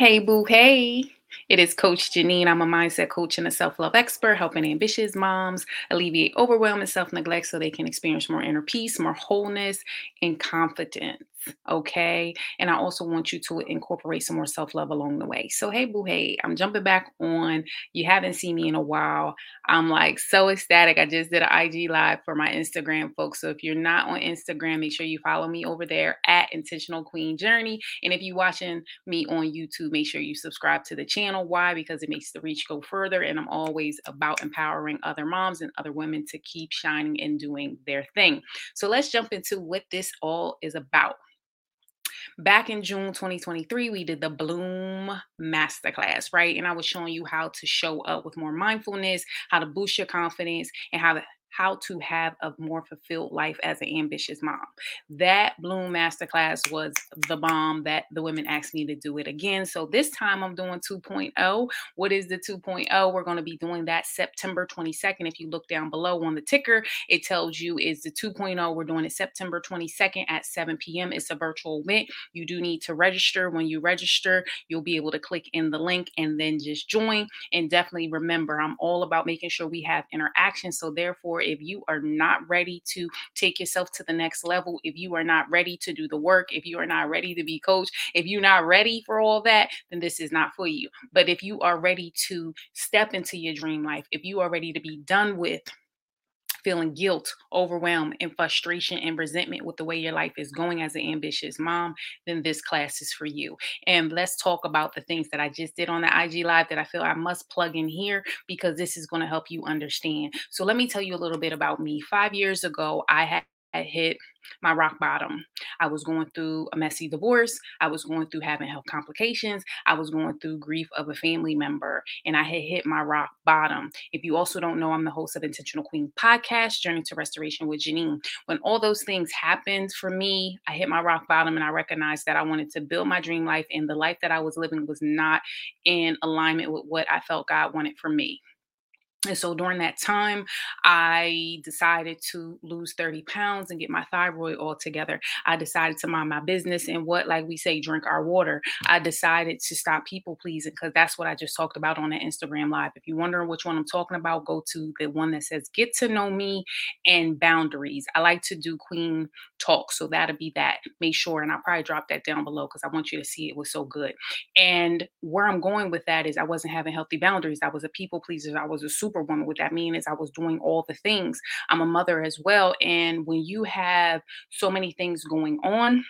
Hey, boo, hey. It is Coach Jineen. I'm a mindset coach and a self love expert, helping ambitious moms alleviate overwhelm and self neglect so they can experience more inner peace, more wholeness, and confidence okay? And I also want you to incorporate some more self love along the way. So, hey, boo, hey, I'm jumping back on. You haven't seen me in a while. I'm like so ecstatic. I just did an IG live for my Instagram folks. So, if you're not on Instagram, make sure you follow me over there at Intentional Queen Journey. And if you're watching me on YouTube, make sure you subscribe to the channel. Why? Because it makes the reach go further. And I'm always about empowering other moms and other women to keep shining and doing their thing. So, let's jump into what this all is about. Back in June 2023, we did the Bloom Masterclass, right? And I was showing you how to show up with more mindfulness, how to boost your confidence, and how to how to have a more fulfilled life as an ambitious mom. That Bloom Masterclass was the bomb that the women asked me to do it again. So this time I'm doing 2.0. What is the 2.0? We're going to be doing that September 22nd. If you look down below on the ticker, it tells you is the 2.0. We're doing it September 22nd at 7 p.m. It's a virtual event. You do need to register. When you register, you'll be able to click in the link and then just join. And definitely remember, I'm all about making sure we have interaction. So therefore, if you are not ready to take yourself to the next level, if you are not ready to do the work, if you are not ready to be coached, if you're not ready for all that, then this is not for you. But if you are ready to step into your dream life, if you are ready to be done with feeling guilt, overwhelm, and frustration and resentment with the way your life is going as an ambitious mom, then this class is for you. And let's talk about the things that I just did on the IG Live that I feel I must plug in here because this is going to help you understand. So, let me tell you a little bit about me. Five years ago, I had had hit my rock bottom. I was going through a messy divorce. I was going through having health complications. I was going through grief of a family member, and I had hit my rock bottom. If you also don't know, I'm the host of Intentional Queen podcast, Journey to Restoration with Jineen. When all those things happened for me, I hit my rock bottom and I recognized that I wanted to build my dream life, and the life that I was living was not in alignment with what I felt God wanted for me. And so during that time, I decided to lose 30 pounds and get my thyroid all together. I decided to mind my business and what, like we say, drink our water. I decided to stop people pleasing because that's what I just talked about on the Instagram Live. If you're wondering which one I'm talking about, go to the one that says get to know me and boundaries. I like to do queen talk. So that'll be that. Make sure, and I'll probably drop that down below because I want you to see it was so good. And where I'm going with that is I wasn't having healthy boundaries. I was a people pleaser. I was a super superwoman. What that means is I was doing all the things. I'm a mother as well. And when you have so many things going on,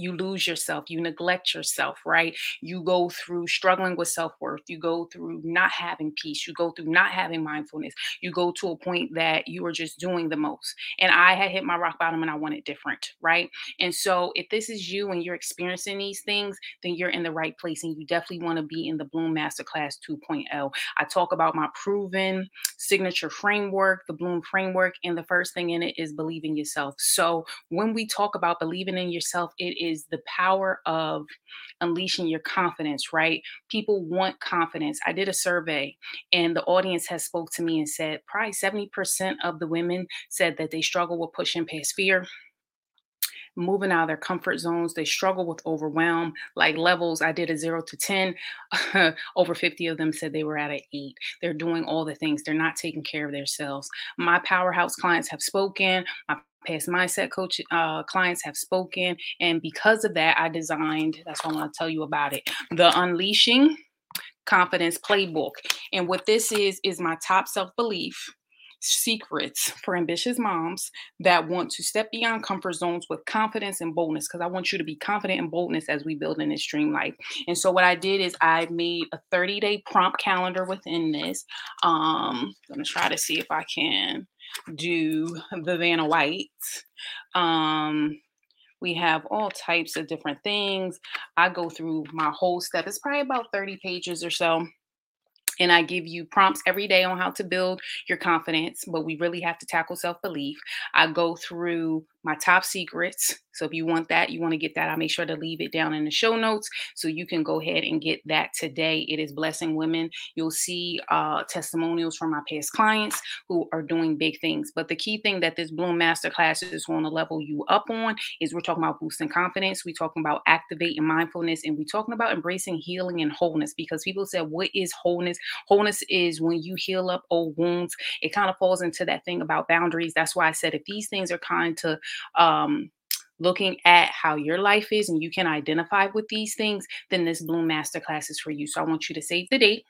you lose yourself, you neglect yourself, right? You go through struggling with self worth, you go through not having peace, you go through not having mindfulness, you go to a point that you are just doing the most. And I had hit my rock bottom and I wanted different, right? And so if this is you and you're experiencing these things, then you're in the right place and you definitely want to be in the Bloom Masterclass 2.0. I talk about my proven signature framework, the Bloom framework, and the first thing in it is believing yourself. So when we talk about believing in yourself, it is the power of unleashing your confidence, right? People want confidence. I did a survey and the audience has spoke to me and said probably 70% of the women said that they struggle with pushing past fear moving out of their comfort zones. They struggle with overwhelm, like levels. I did a zero to 10. Over 50 of them said they were at an eight. They're doing all the things, they're not taking care of themselves. My powerhouse clients have spoken. My past mindset coach uh, clients have spoken. And because of that, I designed that's what I want to tell you about it the Unleashing Confidence Playbook. And what this is, is my top self belief secrets for ambitious moms that want to step beyond comfort zones with confidence and boldness because I want you to be confident and boldness as we build in this dream life. And so what I did is I made a 30 day prompt calendar within this. Um, I'm gonna try to see if I can do the Vanna White. Um, we have all types of different things. I go through my whole step. It's probably about 30 pages or so and I give you prompts every day on how to build your confidence, but we really have to tackle self belief. I go through my top secrets. So if you want that, you want to get that, I'll make sure to leave it down in the show notes so you can go ahead and get that today. It is blessing women. You'll see uh, testimonials from my past clients who are doing big things. But the key thing that this Bloom Masterclass is going to level you up on is we're talking about boosting confidence, we're talking about activating mindfulness, and we're talking about embracing healing and wholeness. Because people said, What is wholeness? Wholeness is when you heal up old wounds. It kind of falls into that thing about boundaries. That's why I said if these things are kind to um, looking at how your life is and you can identify with these things, then this Bloom Masterclass is for you. So I want you to save the date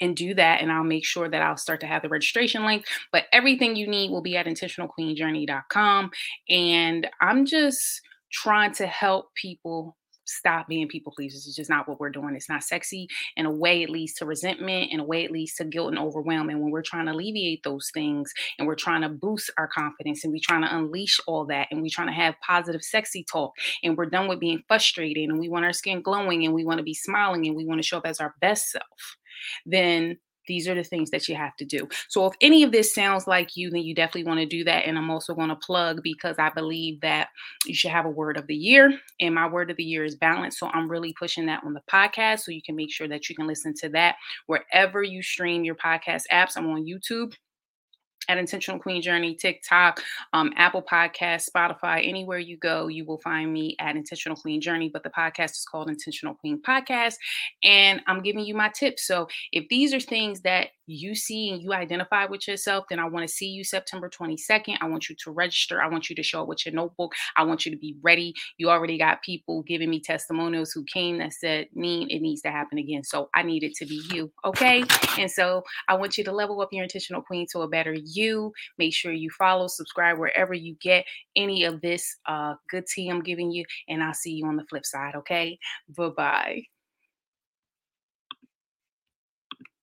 and do that and I'll make sure that I'll start to have the registration link but everything you need will be at intentionalqueenjourney.com and I'm just trying to help people stop being people pleasers. It's just not what we're doing. It's not sexy. In a way, it leads to resentment. In a way, it leads to guilt and overwhelm. And when we're trying to alleviate those things and we're trying to boost our confidence and we're trying to unleash all that and we're trying to have positive, sexy talk and we're done with being frustrated and we want our skin glowing and we want to be smiling and we want to show up as our best self, then these are the things that you have to do. So if any of this sounds like you, then you definitely want to do that. And I'm also going to plug because I believe that you should have a word of the year. And my word of the year is balance. So I'm really pushing that on the podcast. So you can make sure that you can listen to that wherever you stream your podcast apps. I'm on YouTube at Intentional Queen Journey, TikTok, um, Apple Podcast, Spotify, anywhere you go, you will find me at Intentional Queen Journey. But the podcast is called Intentional Queen Podcast. And I'm giving you my tips. So if these are things that you see and you identify with yourself, then I want to see you September 22nd. I want you to register. I want you to show up with your notebook. I want you to be ready. You already got people giving me testimonials who came that said, Neen, it needs to happen again. So I need it to be you. Okay. And so I want you to level up your intentional queen to a better you. Make sure you follow, subscribe wherever you get any of this uh, good tea I'm giving you. And I'll see you on the flip side. Okay. Bye bye.